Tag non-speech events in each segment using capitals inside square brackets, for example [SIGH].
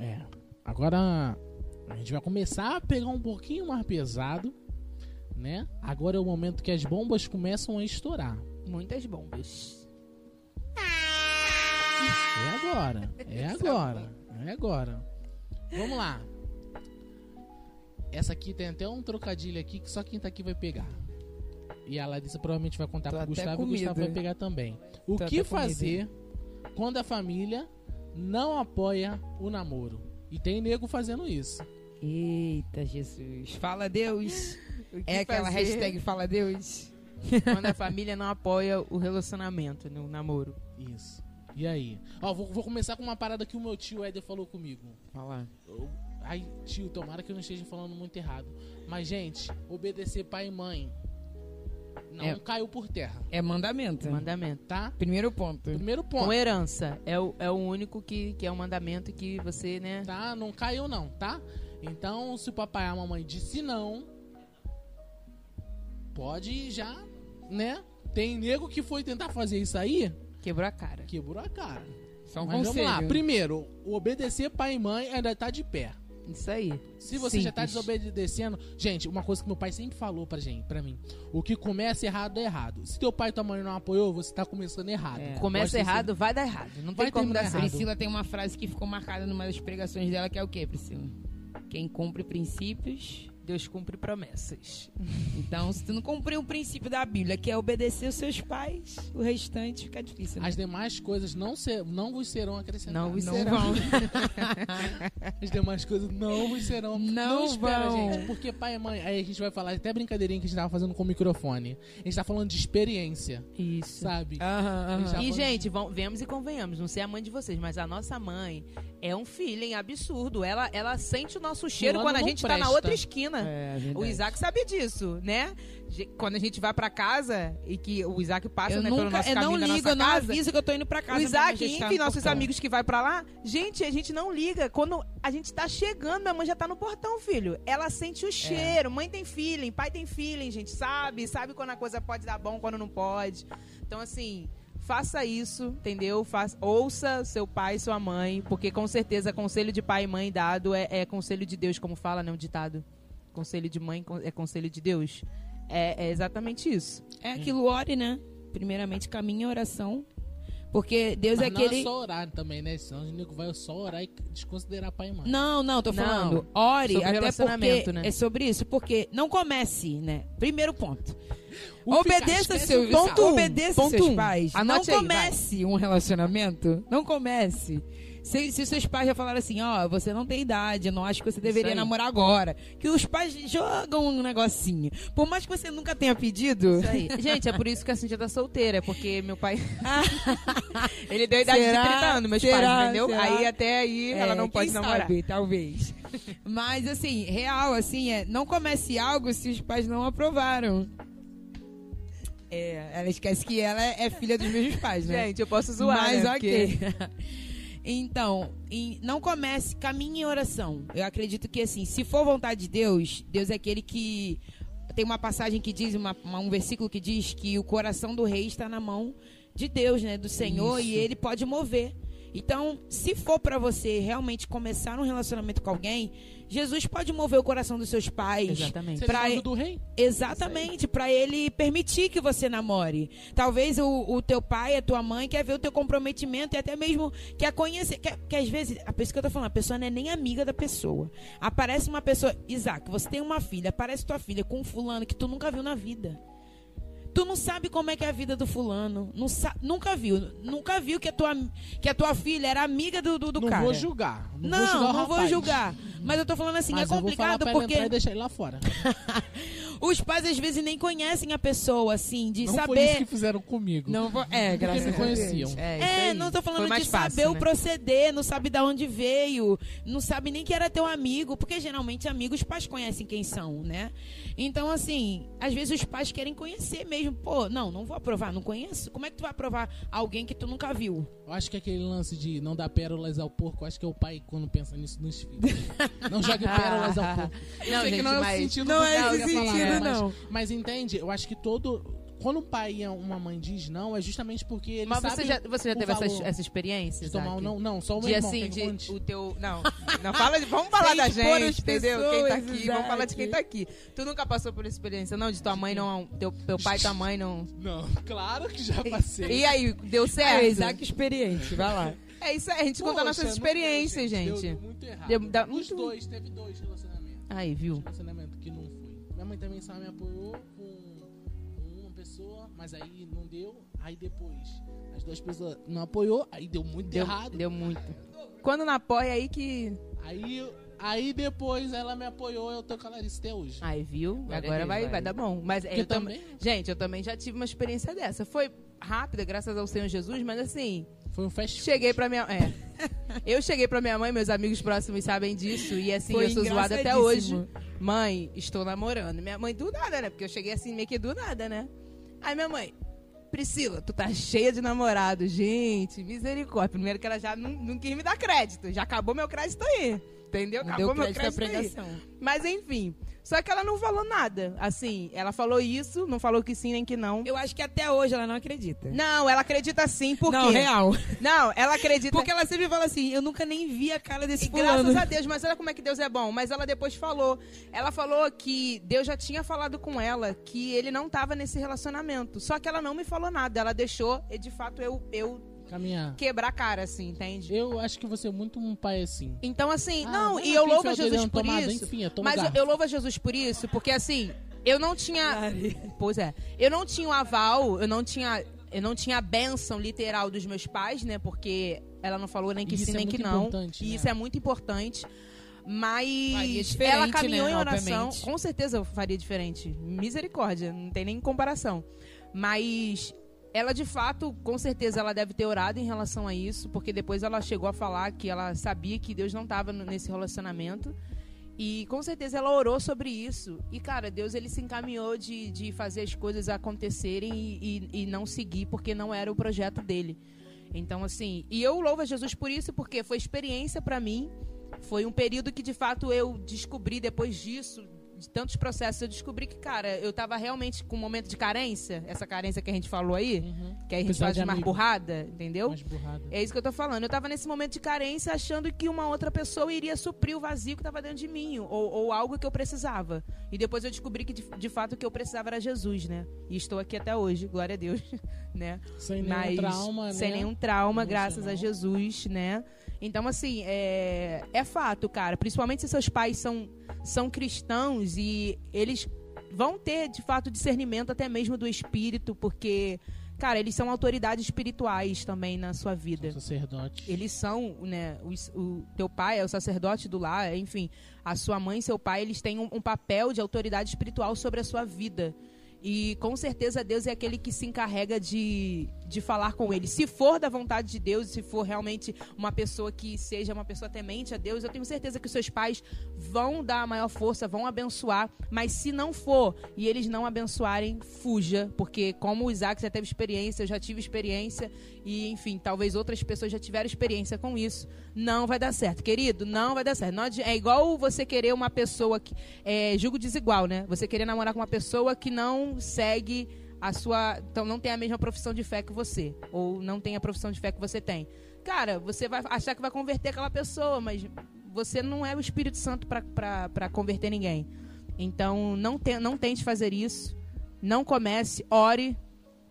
É. Agora a gente vai começar a pegar um pouquinho mais pesado, né? Agora é o momento que as bombas começam a estourar. Muitas bombas. É agora. É [LAUGHS] agora. É agora. Vamos lá. Essa aqui tem até um trocadilho aqui que só quem tá aqui vai pegar. E a Larissa provavelmente vai contar Tô pro Gustavo e o Gustavo vai pegar também. O Tô que fazer quando a família não apoia o namoro? E tem nego fazendo isso. Eita, Jesus. Fala Deus. [LAUGHS] É aquela fazer? hashtag Fala Deus. Quando a família não apoia o relacionamento no namoro. Isso. E aí? Ó, vou, vou começar com uma parada que o meu tio Éder falou comigo. Fala. Eu- Ai, tio, tomara que eu não esteja falando muito errado. Mas, gente, obedecer pai e mãe não É. caiu por terra, É mandamento. Mandamento. tá? Primeiro ponto. Primeiro Com ponto, herança. É o, é o único que, que é um mandamento que você, né? tá? Não caiu não, tá? Então, se o papai e a mamãe disse não, pode já, né? Tem nego que foi tentar fazer isso aí, Quebrou a cara. quebrou a cara. Só um Mas conselho. vamos lá. Primeiro, o obedecer pai e mãe ainda tá de pé. Isso aí. Se você já tá Simples. desobedecendo. Gente, uma coisa que meu pai sempre falou pra gente, para mim. O que começa errado é errado. Se teu pai e tua mãe não apoiou, você tá começando errado. É. Começa errado, vai dar errado. Não Vai tem como dar errado. Priscila tem uma frase que ficou marcada numa das pregações dela, que é o quê, Priscila? Quem cumpre princípios. Deus cumpre promessas. Então, se tu não cumprir o princípio da Bíblia, que é obedecer os seus pais, o restante fica difícil. Né? As demais coisas não, ser, não vos serão acrescentadas. Não vos Não serão. vão. [LAUGHS] As demais coisas não vos serão. Não espera, vão. gente. Porque pai e mãe. Aí a gente vai falar até brincadeirinha que a gente tava fazendo com o microfone. A gente tá falando de experiência, Isso. sabe? Aham, aham. E, vamos- gente, vão, vemos e convenhamos, não sei a mãe de vocês, mas a nossa mãe é um feeling absurdo. Ela, ela sente o nosso cheiro Fulano quando a não gente tá na presta. outra esquina. É, verdade. O Isaac sabe disso, né? Quando a gente vai pra casa e que o Isaac passa eu né, pelo nunca, nosso eu não caminho da ligo, nossa eu não casa. aviso que eu tô indo pra casa. O Isaac, enfim, no nossos portão. amigos que vai pra lá, gente, a gente não liga. Quando a gente tá chegando, minha mãe já tá no portão, filho. Ela sente o cheiro. Mãe tem feeling, pai tem feeling, gente, sabe? Sabe quando a coisa pode dar bom, quando não pode. Então, assim, faça isso, entendeu? Faça, ouça seu pai e sua mãe, porque com certeza conselho de pai e mãe dado é, é conselho de Deus, como fala, né? Um ditado. Conselho de mãe é conselho de Deus. É, é exatamente isso. É aquilo, ore, né? Primeiramente, caminho e oração. Porque Deus Mas é não aquele. é só orar também, né? Senão o nego vai só orar e desconsiderar pai e mãe. Não, não, tô Não. falando. Ore, Sobre até relacionamento, porque né? é sobre isso. Porque não comece, né? Primeiro ponto. O obedeça seus, o Ponto um, obedeça ponto seus um. pais. Anote não aí, vai. comece um relacionamento. Não comece. Se, se seus pais já falaram assim, ó, você não tem idade, eu não acho que você deveria namorar agora. Que os pais jogam um negocinho. Por mais que você nunca tenha pedido. Isso aí. Gente, é por isso que a Cintia tá solteira, é porque meu pai. [LAUGHS] Ele deu a idade Será? de 30 anos, meus Será? pais, entendeu? Será? Aí até aí ela É, não pode namorar. Sabe, talvez. Mas assim, real, assim, é não comece algo se os pais não aprovaram. É, ela esquece que ela é filha dos mesmos pais, né? Gente, eu posso zoar, Mas né? ok. Porque- [LAUGHS] então, não comece, caminhe em oração. Eu acredito que assim, se for vontade de Deus, Deus é aquele que tem uma passagem que diz, uma- um versículo que diz que o coração do rei está na mão de Deus, né, do Senhor, e Isso. ele pode mover. Então, se for pra você realmente começar um relacionamento com alguém, Jesus pode mover o coração dos seus pais. Exatamente. Você Pra- falando do rei? Exatamente, pra ele permitir que você namore. Talvez o, o teu pai, a tua mãe quer ver o teu comprometimento e até mesmo quer conhecer. Quer, que às vezes, a pessoa que eu tô falando, a pessoa não é nem amiga da pessoa. Aparece uma pessoa, Isaac, você tem uma filha, aparece tua filha com um fulano que tu nunca viu na vida. Tu não sabe como é que é a vida do fulano. Não nunca viu. Nunca viu que a tua, que a tua filha era amiga do, do, do não cara. vou julgar. Não, Não, vou julgar não vou julgar. Mas eu tô falando assim, Mas é eu vou falar complicado pra ele porque entrar e deixar ele lá fora. [LAUGHS] os pais às vezes nem conhecem a pessoa, assim, de não foi isso saber. que fizeram comigo. Não vou... É, graças a Deus. conheciam. É, É, não tô falando de fácil, saber o né? proceder, não sabe de onde veio, não sabe nem que era teu amigo, porque geralmente amigos os pais conhecem quem são, né? Então, assim, às vezes os pais querem conhecer mesmo. Pô, não, não vou aprovar, não conheço. Como é que tu vai aprovar alguém que tu nunca viu? Eu acho que aquele lance de não dar pérolas ao porco, acho que é o pai quando pensa nisso nos filhos. não jogue [LAUGHS] pérolas ao porco. Eu Não, sei que gente, não é o sentido não do é que esse falar, sentido, né? não. Mas, mas entende? Eu acho que todo quando um pai e uma mãe diz não, é justamente porque eles Mas você já, você já teve essa, essa experiência? de tomar um Isaac? não. Não, só o meu de irmão. assim, de quantos? o teu. Não, não fala de. Vamos falar da gente, entendeu? quem tá aqui, vamos falar de Isaac. quem tá aqui. Tu nunca passou por essa experiência, não? De tua mãe não. Teu, teu pai e tua mãe não. Não, claro que já passei. E aí, deu É, certo? Isaac experiente, vai lá. É isso aí, a gente conta Poxa, nossas não experiências, deu, gente. Deu muito errado. Deu- dá Os muito- dois, teve dois relacionamentos. Aí, viu? Relacionamento que não foi. Minha mãe também só me apoiou com, pessoa, mas aí não deu. Aí depois, as duas pessoas não apoiou, aí deu muito Deu, errado. deu muito. Quando não apoia, aí que. Aí, aí depois ela me apoiou, eu tô com a Larissa até hoje. Aí, viu? Glória a Agora vai, vai. vai dar bom. Mas Porque eu também. também Gente, eu também já tive uma experiência dessa. Foi rápida, graças ao Senhor Jesus, mas assim, foi um fast cheguei pra minha. É. [LAUGHS] Eu cheguei pra minha mãe, meus amigos próximos sabem disso, e assim, Foi eu sou zoada até hoje. Mãe, estou namorando. Minha mãe do nada, né? Porque eu cheguei assim meio que do nada, né? Aí minha mãe, Priscila, tu tá cheia de namorado. Gente, misericórdia. Primeiro que ela já não, não quis me dar crédito. Já acabou meu crédito aí. Entendeu? Não Acabou deu meu crédito à crédito pregação. Mas enfim. Só que ela não falou nada. Assim, ela falou isso, não falou que sim nem que não. Eu acho que até hoje ela não acredita. Não, ela acredita sim, por não, real. Não, ela acredita. Porque ela sempre fala assim, eu nunca nem vi a cara desse E fulano. graças a Deus, mas olha como é que Deus é bom. Mas ela depois falou. Ela falou que Deus já tinha falado com ela que ele não tava nesse relacionamento. Só que ela não me falou nada. Ela deixou, e de fato, eu, eu caminhar. quebrar a cara, assim, entende? Eu acho que você é muito um pai assim. Então, assim, Ah, não, e eu louvo a Jesus na por tomada? isso. Enfim, Mas eu, eu louvo a Jesus por isso, porque assim, eu não tinha. Pois é. Eu não tinha o aval, eu não tinha. Eu não tinha a bênção literal dos meus pais, né? Porque ela não falou nem que Isso sim, é nem que não. E né? isso é muito importante. Mas diferente, ela caminhou né? em oração. Obviamente. Com certeza eu faria diferente. Misericórdia, não tem nem comparação. Mas ela de fato, com certeza ela deve ter orado em relação a isso, porque depois ela chegou a falar que ela sabia que Deus não estava nesse relacionamento. E com certeza ela orou sobre isso. E, cara, Deus ele se encaminhou de, de fazer as coisas acontecerem e, e, e não seguir, porque não era o projeto dele. Então, assim, e eu louvo a Jesus por isso, porque foi experiência pra mim. Foi um período que, de fato, eu descobri depois disso, de tantos processos, eu descobri que, cara, eu tava realmente com um momento de carência, essa carência que a gente falou aí, Uhum. que aí a gente Precisar faz de de mais amigo. burrada, entendeu? Mais burrada. É isso que eu tô falando. Eu tava nesse momento de carência achando que uma outra pessoa iria suprir o vazio que tava dentro de mim, ou, ou algo que eu precisava. E depois eu descobri que de, de fato o que eu precisava era Jesus, né? E estou aqui até hoje, glória a Deus, [LAUGHS] né? Sem nenhum Mas trauma, sem né? nenhum trauma, Emocional. graças a Jesus, né? Então, assim, é, é fato, cara. Principalmente se seus pais são, são cristãos e eles vão ter, de fato, discernimento até mesmo do espírito, porque, cara, eles são autoridades espirituais também na sua vida. Sacerdote. Eles são, né? O, o teu pai é o sacerdote do lar, enfim, a sua mãe e seu pai, eles têm um, um papel de autoridade espiritual sobre a sua vida. E com certeza Deus é aquele que se encarrega de, de falar com ele. Se for da vontade de Deus, se for realmente uma pessoa que seja uma pessoa temente a Deus, eu tenho certeza que os seus pais vão dar a maior força, vão abençoar. Mas se não for e eles não abençoarem, fuja. Porque como o Isaac já teve experiência, eu já tive experiência. E enfim, talvez outras pessoas já tiveram experiência com isso. Não vai dar certo, querido. Não vai dar certo. Não é igual você querer uma pessoa que. É julgo desigual, né? Você querer namorar com uma pessoa que não segue a sua. Então não tem a mesma profissão de fé que você. Ou não tem a profissão de fé que você tem. Cara, você vai achar que vai converter aquela pessoa, mas você não é o Espírito Santo para converter ninguém. Então não, te, não tente fazer isso. Não comece, ore,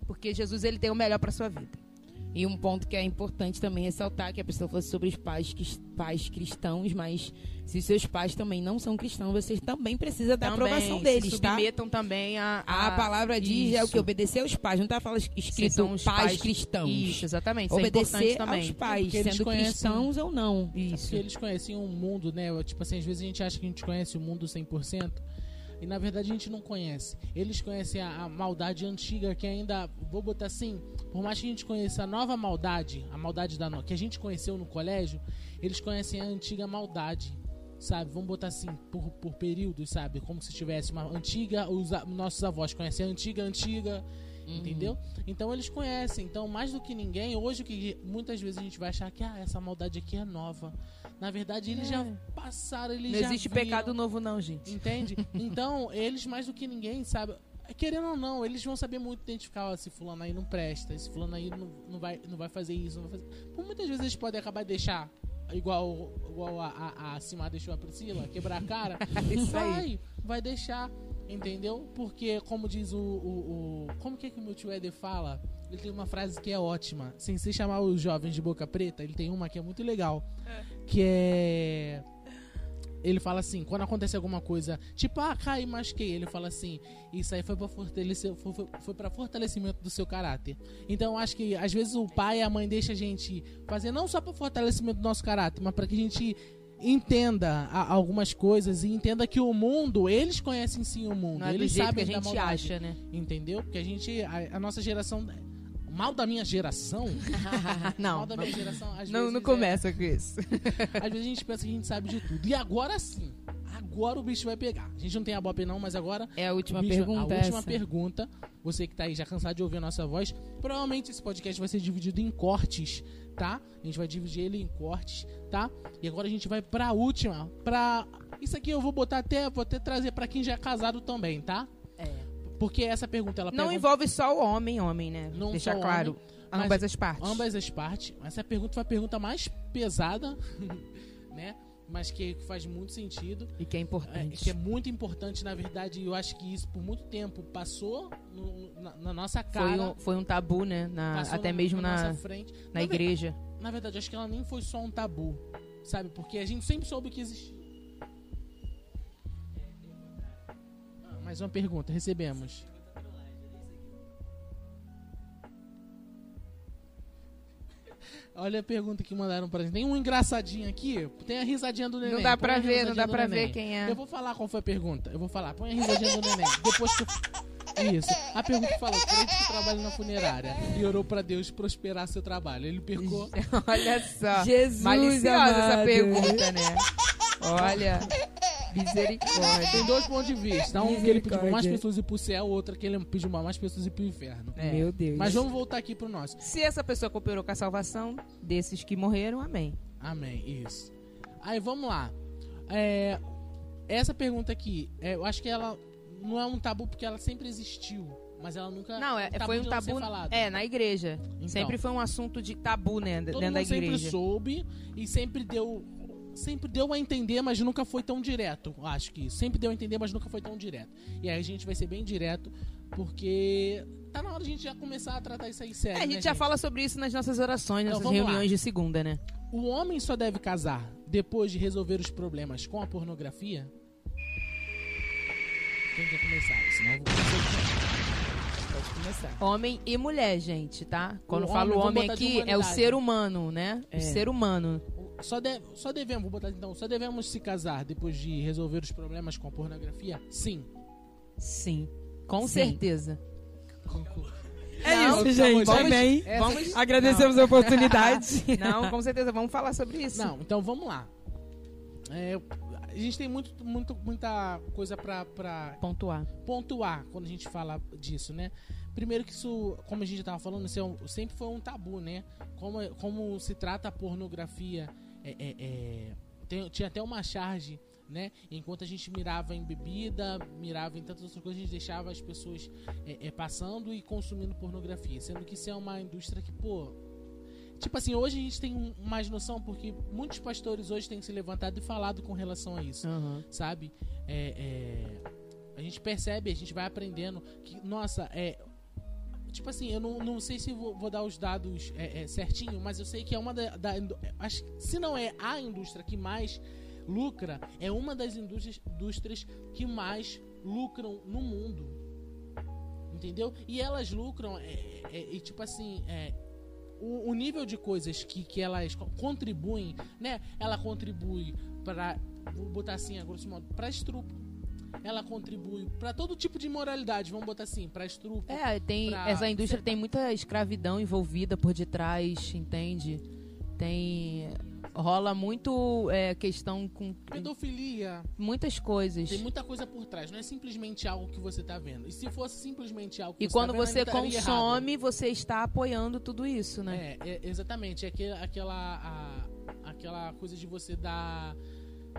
porque Jesus ele tem o melhor para sua vida. E um ponto que é importante também ressaltar que a pessoa falou sobre os pais, que- pais cristãos, mas se seus pais também não são cristãos, vocês também precisam da Também aprovação se deles, tá? submetam também a, A palavra diz é o Isso. que obedecer aos pais, não tá falando Se escrito os pais, cristãos. Isso, exatamente. Isso é Obedecer também. aos pais, eles sendo conhecem- cristãos ou não. É porque eles conheciam o mundo, né? Tipo assim, às vezes a gente acha que a gente conhece o mundo 100%. E na verdade a gente não conhece. Eles conhecem a, a maldade antiga que ainda, vou botar assim, por mais que a gente conheça a nova maldade, a maldade da no- que a gente conheceu no colégio, eles conhecem a antiga maldade, sabe? Vamos botar assim, por, por períodos, sabe? Como se tivesse uma antiga, os a- nossos avós conhecem a antiga, antiga, entendeu? Então eles conhecem. Então, mais do que ninguém, hoje o que muitas vezes a gente vai achar que ah, essa maldade aqui é nova. Na verdade, eles já passaram, eles Não já existe viram. pecado novo, não, gente. Entende? [LAUGHS] Então, eles mais do que ninguém, sabe? querendo ou não, eles vão saber muito identificar ó, se fulano aí não presta, esse fulano aí não, não, vai, não vai fazer isso, não vai fazer. Por muitas vezes eles podem acabar de deixar igual, igual a, a, a Simar deixou a Priscila, quebrar a cara. [LAUGHS] Isso aí. vai, vai deixar, entendeu? Porque, como diz o. o, o- como que, é que o meu tio Eder fala? Ele tem uma frase que é ótima. Sem se chamar os jovens de boca preta, ele tem uma que é muito legal. Que é. Ele fala assim, quando acontece alguma coisa, tipo, ah, caí, machuquei. Ele fala assim, isso aí foi pra fortalecer, foi, foi, foi pra fortalecimento do seu caráter. Então, eu acho que às vezes o pai e a mãe deixam a gente fazer não só para fortalecimento do nosso caráter, mas para que a gente entenda a- algumas coisas e entenda que o mundo, eles conhecem sim o mundo. Não é do eles jeito que sabem a da gente maldade, acha, né? Entendeu? Porque a gente, a, a nossa geração, mal da minha geração, [LAUGHS] Não, mal da minha geração, às não, vezes não é- começa com isso. [LAUGHS] às vezes a gente pensa que a gente sabe de tudo. E agora sim. Agora o bicho vai pegar. A gente não tem a bope não, mas agora É a última bicho- pergunta. A última essa. pergunta. Você que tá aí já cansado de ouvir a nossa voz, provavelmente esse podcast vai ser dividido em cortes, tá? A gente vai dividir ele em cortes, tá? E agora a gente vai pra última, pra isso aqui eu vou botar até, vou até trazer pra quem já é casado também, tá? É. Porque essa pergunta ela Não pega envolve só o homem, homem, né? Não Deixar claro. homem, ambas as partes. ambas as partes. Essa pergunta foi a pergunta mais pesada, [LAUGHS] né? Mas que faz muito sentido. E que é É, importante. que é muito importante, na verdade, eu acho que isso por muito tempo passou no- na, na nossa cara. Foi um, foi um tabu, né? Na- até na- mesmo na, frente. na igreja. Na verdade, acho que ela nem foi só um tabu, sabe? Porque a gente sempre soube que existia. Mais uma pergunta, recebemos. Olha a pergunta que mandaram pra gente. Tem um engraçadinho aqui. Tem a risadinha do neném. Não dá pra ver, não dá pra neném. ver quem é. Eu vou falar qual foi a pergunta. Eu vou falar. Põe a risadinha do neném. Depois tu. Isso. A pergunta falou: crente que trabalha na funerária e orou pra Deus prosperar seu trabalho. Ele percou. [LAUGHS] Olha só. Jesus Maliciosa essa amado. pergunta, né? Olha. Misericórdia. Tem dois pontos de vista. Um que ele pediu pra mais pessoas ir pro céu, outro que ele pediu pra mais pessoas ir pro inferno. É. Meu Deus. Mas vamos voltar aqui pro nosso. Se essa pessoa cooperou com a salvação desses que morreram, amém. Amém. Isso. Aí vamos lá. É, essa pergunta aqui, é, eu acho que ela não é um tabu porque ela sempre existiu. Mas ela nunca. Não, é, foi um não ser tabu. É, na igreja. Então. Sempre foi um assunto de tabu, né? Todo dentro da mundo sempre igreja. soube e sempre deu. Sempre deu a entender, mas nunca foi tão direto. Acho que. Sempre deu a entender, mas nunca foi tão direto. E aí a gente vai ser bem direto, porque tá na hora de a gente já começar a tratar isso aí sério. É, a gente né, já fala sobre isso nas nossas orações, nas Então, vamos lá. reuniões de segunda, né? O homem só deve casar depois de resolver os problemas com a pornografia? Quem quer começar? Senão eu vou começar. Pode começar. Homem e mulher, gente, tá? Quando O eu falo homem, homem aqui, é o ser humano, né? É. O ser humano. Só, de- só devemos, vou botar então, só devemos se casar depois de resolver os problemas com a pornografia? Sim. Sim. Com Sim. certeza. É Não, isso, gente. vamos- Amém. Vamos- Agradecemos a oportunidade. [LAUGHS] Não, com certeza. Vamos falar sobre isso. Não, então vamos lá. É, a gente tem muito, muito, muita coisa pra, pra Pontuar. pontuar quando a gente fala disso, né? Primeiro que isso, como a gente tava falando, isso é um- sempre foi um tabu, né? Como, como se trata a pornografia, é, é, é, tem- tinha até uma charge, né? Enquanto a gente mirava em bebida, mirava em tantas outras coisas, a gente deixava as pessoas é, é, passando e consumindo pornografia, sendo que isso é uma indústria que, pô... Tipo assim, hoje a gente tem um- mais noção porque muitos pastores hoje têm se levantado e falado com relação a isso Aham. sabe? É, é, a gente percebe, a gente vai aprendendo que, nossa, é. Tipo assim, eu não, não sei se vou, vou dar os dados é, é, certinho, mas eu sei que é uma da. da acho, se não é a indústria que mais lucra, é uma das indústrias, indústrias que mais lucram no mundo. Entendeu? E elas lucram, é, é, e tipo assim, é, o, o nível de coisas que, que elas co- contribuem, né? Ela contribui para, vou botar assim, a grosso modo, para estupro. Ela contribui para todo tipo de imoralidade, vamos botar assim, para estupro. É, tem, Pra- essa indústria tem muita escravidão envolvida por detrás, entende? Tem. Rola muito é, questão com Pedofilia, muitas coisas. tem muita coisa por trás, não é simplesmente algo que você tá vendo. E se fosse simplesmente algo que E você quando tá vendo, você errado. consome, você está apoiando tudo isso, né? É, é, exatamente. É aquele- aquela, a- aquela coisa de você dar,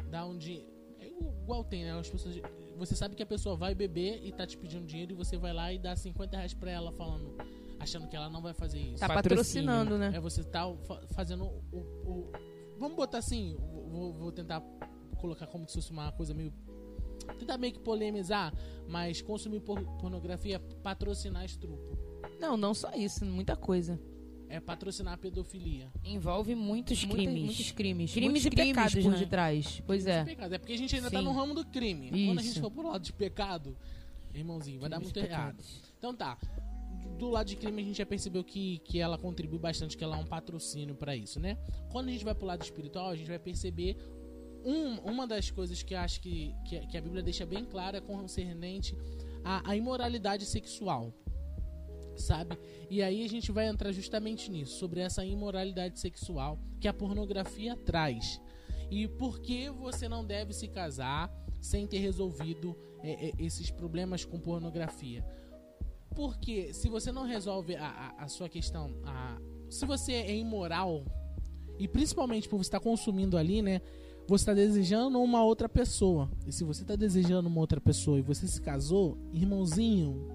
dar um dinheiro. É igual tem, né? As pessoas você sabe que a pessoa vai beber e tá te pedindo dinheiro e você vai lá e dá 50 reais pra ela falando, achando que ela não vai fazer isso. Tá patrocinando, né? É você tá fa- fazendo o, o- Vamos botar assim, vou, vou tentar colocar como se fosse uma coisa meio. Tentar meio que polemizar, mas consumir por- pornografia é patrocinar estupro. Não, não só isso, muita coisa. É patrocinar a pedofilia. Envolve muitos Muita- crimes. muitos crimes. Crimes muitos e pecados, por né? detrás. Pois é. Pecado. É porque a gente ainda tá Sim. no ramo do crime. Quando a gente Isso. for pro lado de pecado, irmãozinho, vai dar Crimes muito e errado. Então tá. Do lado de crime a gente já percebeu que, que ela contribui bastante, que ela é um patrocínio pra isso, né? Quando a gente vai pro lado espiritual, a gente vai perceber um- uma das coisas que eu acho que, que, que a Bíblia deixa bem clara é concernente à, à imoralidade sexual. Sabe? E aí a gente vai entrar justamente nisso, sobre essa imoralidade sexual que a pornografia traz. E por que você não deve se casar sem ter resolvido é, é, esses problemas com pornografia? Porque se você não resolve a, a, a sua questão, a- se você é imoral, e principalmente por você estar consumindo ali, né? Você está desejando uma outra pessoa. E se você está desejando uma outra pessoa e você se casou, irmãozinho,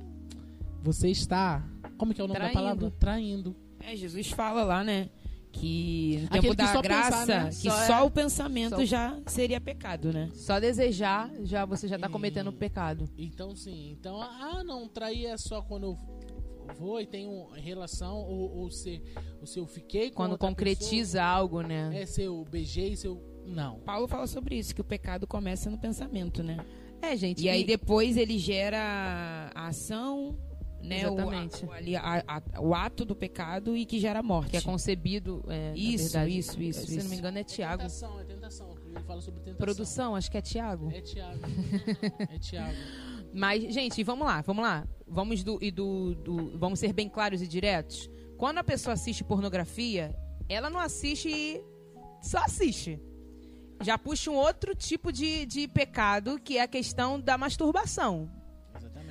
você está. Como que é o nome Traindo. da palavra? Traindo. É, Jesus fala lá, né? Que no tempo que da só graça, pensar, né? que Só só, é- o pensamento só- já seria pecado, né? Só desejar, já você já tá E- cometendo pecado. Então, sim. Então, ah, não, trair é só quando eu vou e tenho relação, ou, ou se, ou se eu fiquei com Quando concretiza algo, né? pessoa, é se eu beijei, se eu. Não. Paulo fala sobre isso, que o pecado começa no pensamento, né? É, gente. E aí depois ele gera a ação, né? O, Exatamente. a- o, ali, a- a- o ato do pecado e que gera morte. que é concebido. É, na Isso, verdade. isso, isso, Se não isso. me engano, é Tiago. Tentação, é tentação. Ele fala sobre tentação. Produção, acho que é Tiago. É Tiago. [LAUGHS] é Tiago. Mas, gente, vamos lá, vamos lá. Vamos do, e do, do- vamos ser bem claros e diretos. Quando a pessoa assiste pornografia, ela não assiste e só assiste. Já puxa um outro tipo de, de pecado, que é a questão da masturbação.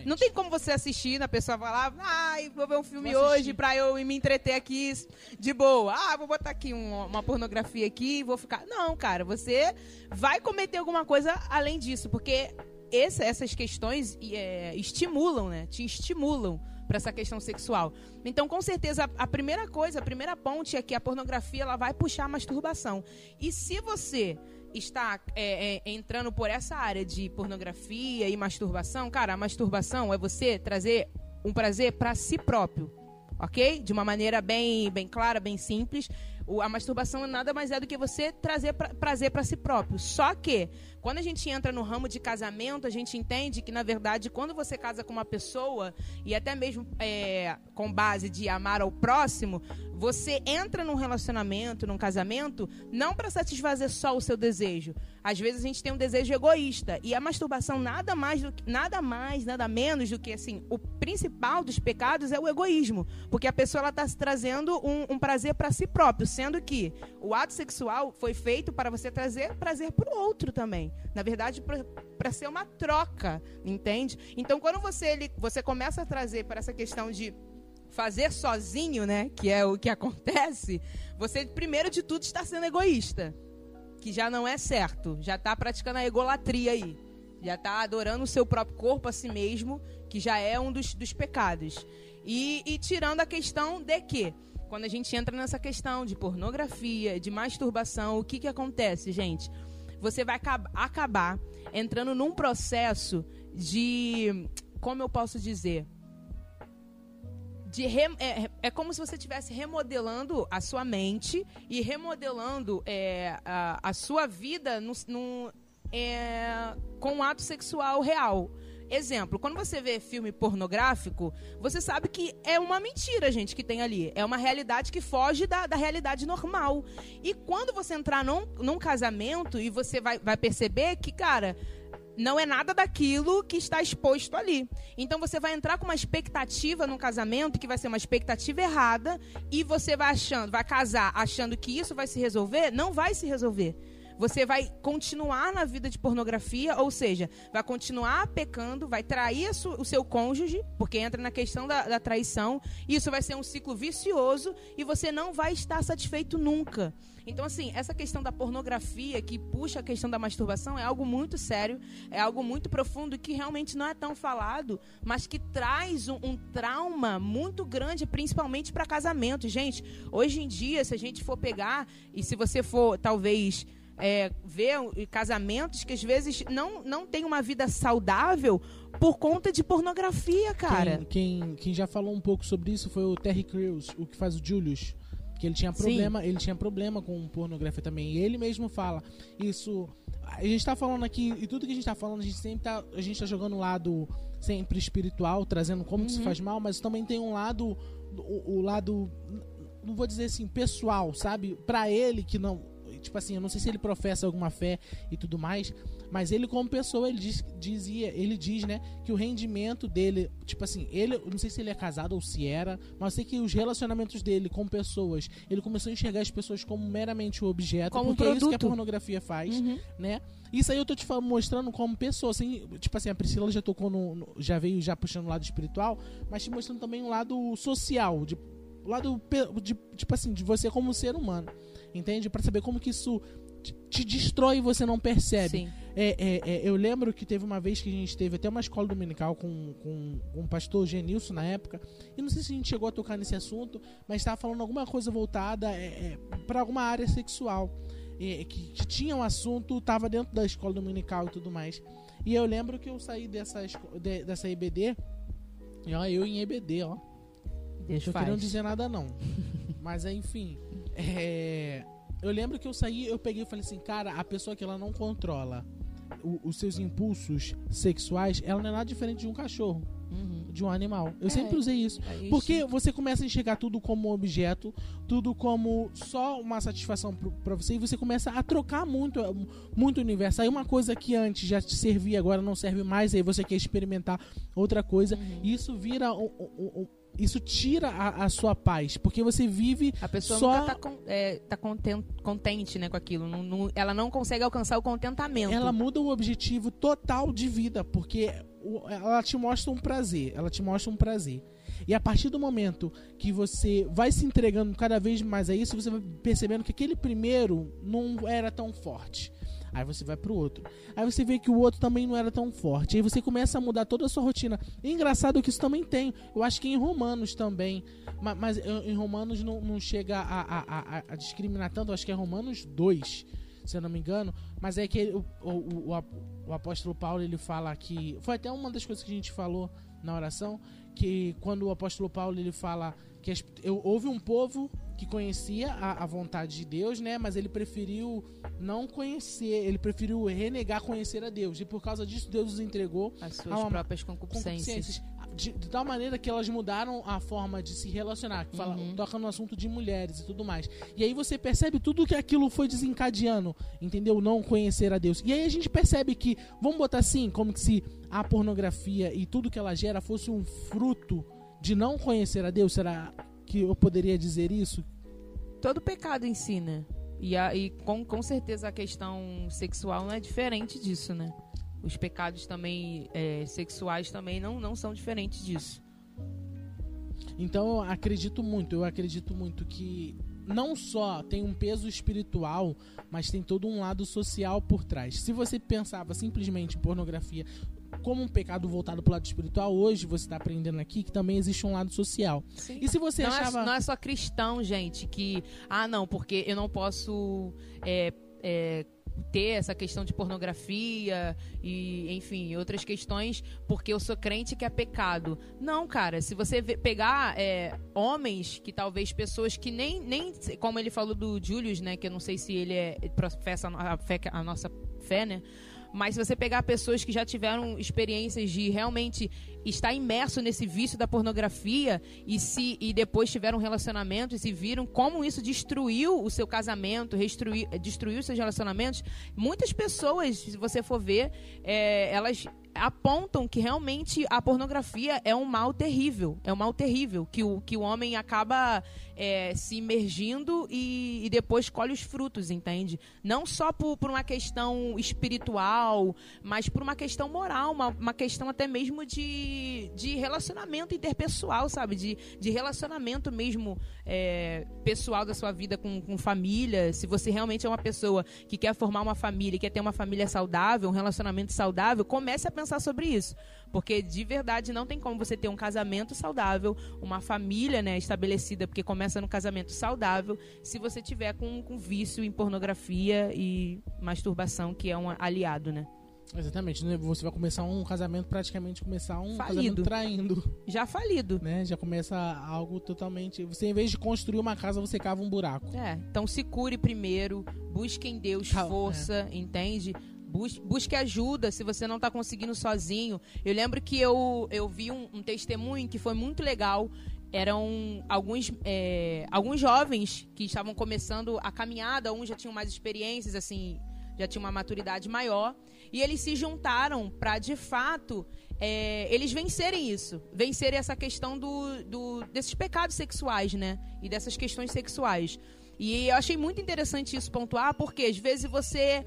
Exatamente. Não tem como você assistir, a pessoa vai lá, ai, vou ver um filme Vou assistir. hoje pra eu me entreter aqui de boa. Ah, vou botar aqui um- uma pornografia aqui e vou ficar. Não, cara, você vai cometer alguma coisa além disso, porque esse- essas questões é, estimulam, né? Te estimulam pra essa questão sexual. Então, com certeza, a, a primeira coisa, a primeira ponte é que a pornografia ela vai puxar a masturbação. E se você está é, é, entrando por essa área de pornografia e masturbação, cara, a masturbação é você trazer um prazer para si próprio, ok? De uma maneira bem, bem clara, bem simples. O- a masturbação nada mais é do que você trazer pra- prazer para si próprio. Só que quando a gente entra no ramo de casamento, a gente entende que na verdade quando você casa com uma pessoa e até mesmo é, com base de amar ao próximo, você entra num relacionamento, num casamento, não para satisfazer só o seu desejo. Às vezes a gente tem um desejo egoísta e a masturbação nada mais, do nada mais, nada menos do que assim, o principal dos pecados é o egoísmo, porque a pessoa está se trazendo um, um prazer para si próprio, sendo que o ato sexual foi feito para você trazer prazer para o outro também. Na verdade, para ser uma troca, entende? Então, quando você ele, você começa a trazer para essa questão de fazer sozinho, né, que é o que [LAUGHS] acontece, você primeiro de tudo está sendo egoísta, que já não é certo, já está praticando a egolatria aí, já está adorando o seu próprio corpo a si mesmo, que já é um dos, dos pecados. E, e tirando a questão de que, quando a gente entra nessa questão de pornografia, de masturbação, o que, que acontece, gente? Você vai acab- acabar entrando num processo de. Como eu posso dizer? de é, é como se você estivesse remodelando a sua mente e remodelando é, a, a sua vida no, no- é, com um ato sexual real. Exemplo, quando você vê filme pornográfico, você sabe que é uma mentira, gente, que tem ali. É uma realidade que foge da, da realidade normal. E quando você entrar num, num casamento e você vai, vai perceber que, cara, não é nada daquilo que está exposto ali. Então você vai entrar com uma expectativa no casamento que vai ser uma expectativa errada e você vai achando, vai casar achando que isso vai se resolver, não vai se resolver. Você vai continuar na vida de pornografia, ou seja, vai continuar pecando, vai trair o seu cônjuge, porque entra na questão da, da traição. Isso vai ser um ciclo vicioso e você não vai estar satisfeito nunca. Então, assim, essa questão da pornografia que puxa a questão da masturbação é algo muito sério, é algo muito profundo que realmente não é tão falado, mas que traz um, um trauma muito grande, principalmente para casamento. Gente, hoje em dia, se a gente for pegar, e se você for, talvez. É, ver casamentos que às vezes não, não tem uma vida saudável por conta de pornografia, cara. Quem, quem, quem já falou um pouco sobre isso foi o Terry Crews, o que faz o Julius que ele tinha problema, Sim. ele tinha problema com pornografia também. E ele mesmo fala isso. A gente tá falando aqui, e tudo que a gente tá falando, a gente sempre tá, a gente tá jogando um lado sempre espiritual, trazendo como uhum. que se faz mal, mas também tem um lado o, o lado não vou dizer assim, pessoal, sabe? Para ele que não, tipo assim, eu não sei se ele professa alguma fé e tudo mais, mas ele, como pessoa, ele diz, dizia, ele diz, né, que o rendimento dele, tipo assim, ele, não sei se ele é casado ou se era, mas eu sei que os relacionamentos dele com pessoas, ele começou a enxergar as pessoas como meramente um objeto, como porque um é isso que a pornografia faz, uhum. né? Isso aí eu tô te mostrando como pessoa, assim, tipo assim, a Priscila já tocou no, no, já veio já puxando o lado espiritual, mas te mostrando também um lado social, de lado de, tipo assim, de você como ser humano. Entende? Para saber como que isso te destrói e você não percebe. Sim. É, é, é, eu lembro que teve uma vez que a gente teve até uma escola dominical com, com, com o pastor Genilson na época. E não sei se a gente chegou a tocar nesse assunto, mas estava falando alguma coisa voltada é, é para alguma área sexual. que, que, tinha um assunto, estava dentro da escola dominical e tudo mais. E eu lembro que eu saí dessa, de, dessa EBD. E ó, eu em EBD, ó. Deixa eu não dizer nada não. [LAUGHS] mas enfim. É eu lembro que eu saí, eu peguei e falei assim, cara, a pessoa que ela não controla o, os seus impulsos sexuais, ela não é nada diferente de um cachorro. Uhum. De um animal. Eu é, sempre usei isso. É porque você começa a enxergar tudo como objeto, tudo como só uma satisfação para você, e você começa a trocar muito, muito o universo. Aí uma coisa que antes já te servia, agora não serve mais, aí você quer experimentar outra coisa. Uhum. E isso vira um, um, um isso tira a, a, sua paz, porque você vive a pessoa só... nunca tá, com, é, tá content, contente, né, com aquilo. Não, não, ela não consegue alcançar o contentamento. Ela muda o objetivo total de vida, porque ela te mostra um prazer, ela te mostra um prazer. E a partir do momento que você vai se entregando cada vez mais a isso, você vai percebendo que aquele primeiro não era tão forte. Aí você vai pro outro. Aí você vê que o outro também não era tão forte. Aí você começa a mudar toda a sua rotina. E engraçado que isso também tem. Eu acho que em Romanos também. Mas, mas em Romanos não, não chega a, a, a, a, discriminar tanto. Eu acho que é Romanos 2, se eu não me engano. Mas é que o, o, o, o apóstolo Paulo ele fala que. Foi até uma das coisas que a gente falou na oração. Que quando o apóstolo Paulo ele fala que as, eu, houve um povo que conhecia a, a, vontade de Deus, né? Mas ele preferiu não conhecer, ele preferiu renegar conhecer a Deus. E por causa disso, Deus os entregou as suas uma, próprias concupiscências. De, de, tal maneira que elas mudaram a forma de se relacionar, que fala, uhum. toca no assunto de mulheres e tudo mais. E aí você percebe tudo que aquilo foi desencadeando, entendeu? Não conhecer a Deus. E aí a gente percebe que, vamos botar assim, como que se a pornografia e tudo que ela gera fosse um fruto de não conhecer a Deus? Será que eu poderia dizer isso? Todo pecado ensina. E, a, e com, com certeza a questão sexual não é diferente disso, né? Os pecados também é, sexuais também não, não são diferentes disso. Então eu acredito muito, eu acredito muito que não só tem um peso espiritual, mas tem todo um lado social por trás. Se você pensava simplesmente em pornografia como um pecado voltado para o lado espiritual, hoje você está aprendendo aqui que também existe um lado social. Sim. E se você não é achava... É, não é só cristão, gente, que... Ah, não, porque eu não posso... É, é, ter essa questão de pornografia e, enfim, outras questões, porque eu sou crente que é pecado. Não, cara, se você pegar é, homens, que talvez pessoas que nem, nem, como ele falou do Julius, né, que eu não sei se ele é, professa a, fé, a nossa fé, né, mas se você pegar pessoas que já tiveram experiências de realmente estar imerso nesse vício da pornografia e se e depois tiveram relacionamentos e viram como isso destruiu o seu casamento, destruiu, destruiu seus relacionamentos, muitas pessoas, se você for ver, é, elas apontam que realmente a pornografia é um mal terrível. É um mal terrível. Que o, que o homem acaba é, se imergindo e, e, depois colhe os frutos, entende? Não só por, por, uma questão espiritual, mas por uma questão moral, uma, uma questão até mesmo de, de relacionamento interpessoal, sabe? De, de relacionamento mesmo é, pessoal da sua vida com, com família. Se você realmente é uma pessoa que quer formar uma família, quer ter uma família saudável, um relacionamento saudável, comece a pensar sobre isso. Porque de verdade não tem como você ter um casamento saudável, uma família né, estabelecida, porque começa no casamento saudável, se você tiver com, com vício em pornografia e masturbação, que é um aliado, né? Exatamente, né? você vai começar um casamento praticamente começar um falido. casamento traindo. Já falido. Né? Já começa algo totalmente. Você, em vez de construir uma casa, você cava um buraco. É, então se cure primeiro, busque em Deus força, é. entende? Busque ajuda se você não está conseguindo sozinho. Eu lembro que eu, eu vi um, um testemunho que foi muito legal. Eram alguns, é, alguns jovens que estavam começando a caminhada, uns já tinham mais experiências, assim, já tinham uma maturidade maior. E eles se juntaram para, de fato, é, eles vencerem isso. Vencerem essa questão do, do, desses pecados sexuais, né? E dessas questões sexuais. E eu achei muito interessante isso pontuar, porque às vezes você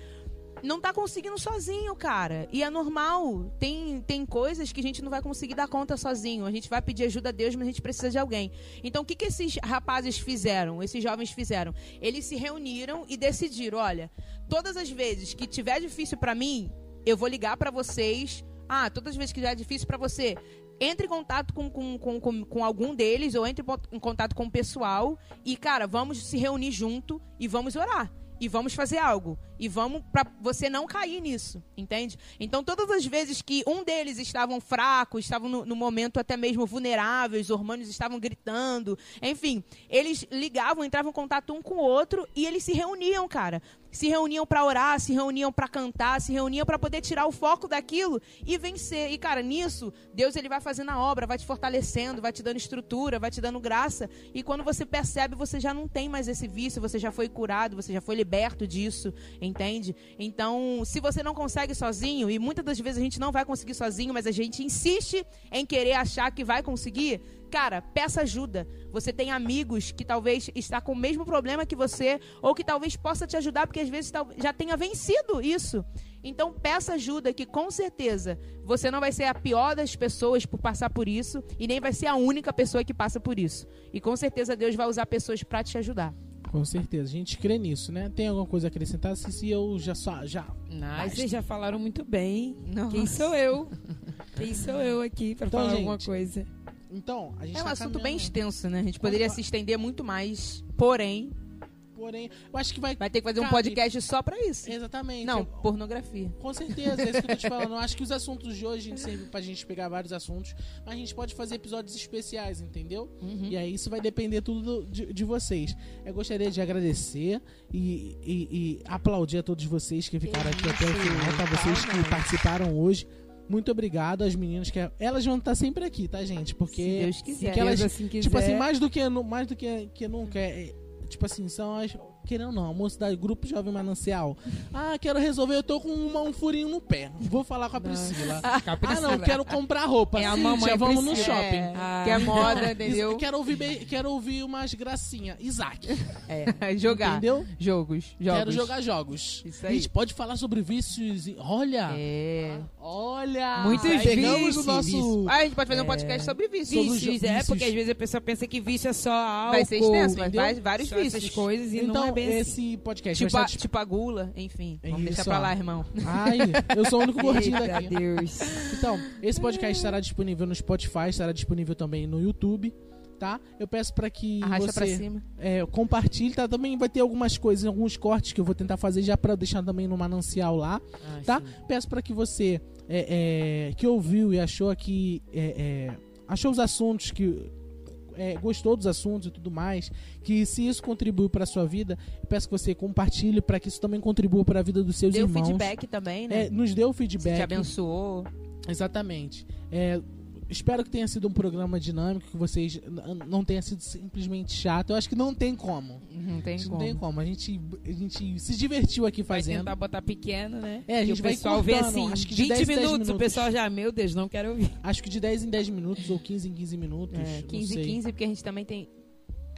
não tá conseguindo sozinho, cara. E é normal. Tem, tem coisas que a gente não vai conseguir dar conta sozinho. A gente vai pedir ajuda a Deus, mas a gente precisa de alguém. Então, o que, que esses rapazes fizeram? Esses jovens fizeram? Eles se reuniram e decidiram: olha, todas as vezes que tiver difícil para mim, eu vou ligar para vocês. Ah, todas as vezes que é difícil para você, entre em contato com, com, com, com, com algum deles ou entre em contato com o pessoal e, cara, vamos se reunir junto e vamos orar e vamos fazer algo. E vamos para você não cair nisso, entende? Então, todas as vezes que um deles estavam fracos, estavam no, no momento até mesmo vulneráveis, os hormônios estavam gritando, enfim, eles ligavam, entravam em contato um com o outro e eles se reuniam, cara se reuniam para orar, se reuniam para cantar, se reuniam para poder tirar o foco daquilo e vencer. E cara, nisso, Deus ele vai fazendo a obra, vai te fortalecendo, vai te dando estrutura, vai te dando graça. E quando você percebe, você já não tem mais esse vício, você já foi curado, você já foi liberto disso, entende? Então, se você não consegue sozinho, e muitas das vezes a gente não vai conseguir sozinho, mas a gente insiste em querer achar que vai conseguir, Cara, peça ajuda. Você tem amigos que talvez está com o mesmo problema que você, ou que talvez possa te ajudar, porque às vezes já tenha vencido isso. Então peça ajuda, que com certeza você não vai ser a pior das pessoas por passar por isso, e nem vai ser a única pessoa que passa por isso. E com certeza Deus vai usar pessoas para te ajudar. Com certeza, a gente crê nisso, né? Tem alguma coisa a acrescentar? Se, se eu já só já. Não, vocês já falaram muito bem. Nossa. Quem sou eu? [LAUGHS] Quem sou eu aqui para então, falar gente, alguma coisa? Então, a gente É um tá assunto bem extenso, né? A gente poderia se estender muito mais, porém. Porém, eu acho que vai. Vai ter que fazer um podcast só pra isso. Exatamente. Não, pornografia. Com certeza, é isso que eu tô te falando. Eu acho que os assuntos de hoje servem pra gente pegar vários assuntos, mas a gente pode fazer episódios especiais, entendeu? Uhum. E aí isso vai depender tudo de, de vocês. Eu gostaria de agradecer e, e, e aplaudir a todos vocês que ficaram aqui até o final, tá? Vocês que participaram hoje. Muito obrigado às meninas que elas vão estar sempre aqui, tá, gente? Porque Se Deus quiser. Porque elas, Deus assim quiser. tipo assim, mais do que mais do que, que nunca, é, tipo assim, são as querendo não, a moça da Grupo Jovem Manancial. Ah, quero resolver, eu tô com uma, um furinho no pé. Vou falar com a Priscila. Ah, não, quero comprar roupa. É a mamãe vamos Priscila. no shopping. É, ah. Que é moda, entendeu? Quero ouvir, quero ouvir umas gracinhas. Isaac. É, jogar. Entendeu? Jogos. jogos. Quero jogar jogos. Isso aí. A gente pode falar sobre vícios. Olha. É. Olha. Muitos vícios. o nosso... Ah, a gente pode fazer um podcast sobre vícios. Vícios, é, porque às vezes a pessoa pensa que vício é só álcool. Vai ser extenso, mas vai, vários só vícios. essas coisas e então, não é bem assim. esse podcast Tipo estar tipo a gula, enfim. Vamos Isso, deixar pra lá, irmão. Ai, eu sou o único gordinho [LAUGHS] Eita daqui. Deus. Então, esse podcast estará disponível no Spotify, estará disponível também no YouTube, tá? Eu peço para que Arrasta você é, compartilhe, tá? Também vai ter algumas coisas, alguns cortes que eu vou tentar fazer já para deixar também no manancial lá, Ah, tá? sim. Peço para que você é, é, que ouviu e achou aqui, é, é, achou os assuntos que é, gostou dos assuntos e tudo mais, que se isso contribuiu para sua vida, peço que você compartilhe para que isso também contribua para a vida dos seus Deu irmãos. feedback também, né? É, nos deu Se feedback. te abençoou. Exatamente. É, espero que tenha sido um programa dinâmico, que vocês não tenha sido simplesmente chato. Eu acho que não tem como. Não tem Não como. tem como. A gente, a gente se divertiu aqui Vai fazendo. tentar botar pequeno, né? É, a Que gente vai pessoal vê cortando, assim, acho que de 20 10 em 10 minutos, o pessoal já, meu Deus, não quero ouvir. Acho que de 10 em 10 minutos ou 15 em 15 minutos. É, não 15 sei. 15, porque a gente também tem.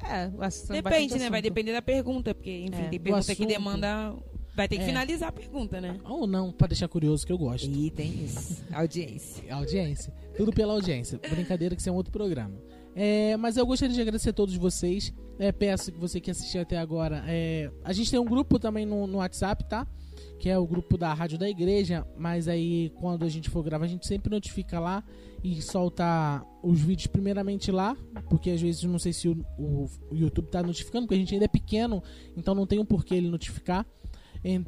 É, Depende, né? Vai depender da pergunta, porque, enfim, É. tem pergunta que assunto. demanda. Vai ter que É. finalizar a pergunta, né? Ou não, pra deixar curioso, que eu gosto. E tem isso. Audiência. Audiência. Tudo pela audiência. Brincadeira que isso é um outro programa. É, mas eu gostaria de agradecer a todos vocês. É, peço que você que assistiu até agora. é, a gente tem um grupo também no, no WhatsApp, tá? Que é o grupo da Rádio da Igreja. Mas aí, quando a gente for gravar, a gente sempre notifica lá e solta os vídeos primeiramente lá. Porque às vezes não sei se o, o- o YouTube tá notificando, porque a gente ainda é pequeno, então não tem um porquê ele notificar.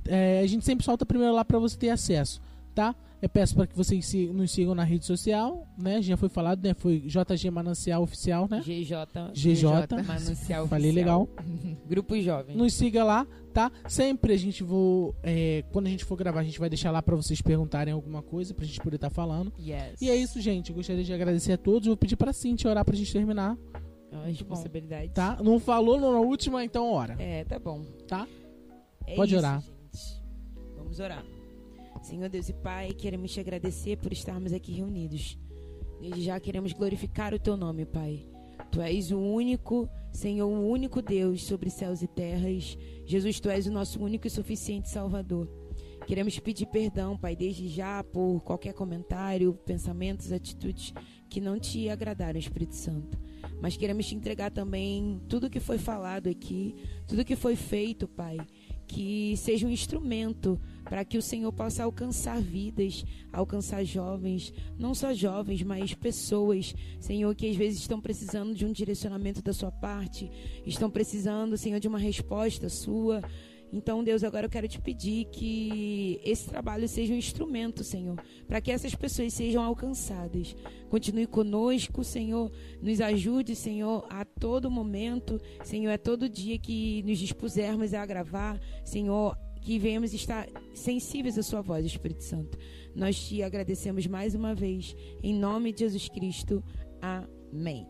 É, a gente sempre solta primeiro lá para você ter acesso, tá? Eu peço para que vocês se- nos sigam na rede social, né? Já foi falado, né? Foi JG Manancial Oficial, né? GJ. GJ. Manuncial Falei Oficial. legal. [LAUGHS] Grupo Jovem. Nos siga lá, tá? Sempre a gente vou, é, quando a gente for gravar, a gente vai deixar lá para vocês perguntarem alguma coisa pra gente poder estar falando. Yes. E é isso, gente. Eu gostaria de agradecer a todos. Vou pedir pra Cintia orar pra gente terminar, É uma responsabilidade. tá? Não falou na última, então ora, É, tá bom. tá? É Pode isso, orar. gente. Vamos orar. Senhor Deus e Pai, queremos te agradecer por estarmos aqui reunidos. Desde já queremos glorificar o teu nome, Pai. Tu és o único, Senhor, o único Deus sobre céus e terras. Jesus, tu és o nosso único e suficiente Salvador. Queremos pedir perdão, Pai, desde já por qualquer comentário, pensamentos, atitudes que não te agradaram, Espírito Santo. Mas queremos te entregar também tudo que foi falado aqui, tudo que foi feito, Pai que seja um instrumento para que o Senhor possa alcançar vidas, alcançar jovens, não só jovens, mas pessoas, Senhor, que às vezes estão precisando de um direcionamento da sua parte, estão precisando, Senhor, de uma resposta sua. Então, Deus, agora eu quero te pedir que esse trabalho seja um instrumento, Senhor, para que essas pessoas sejam alcançadas. Continue conosco, Senhor, nos ajude, Senhor, a todo momento, Senhor, a todo dia que nos dispusermos a gravar, Senhor, que venhamos estar sensíveis à Sua voz, Espírito Santo. Nós te agradecemos mais uma vez, em nome de Jesus Cristo. Amém.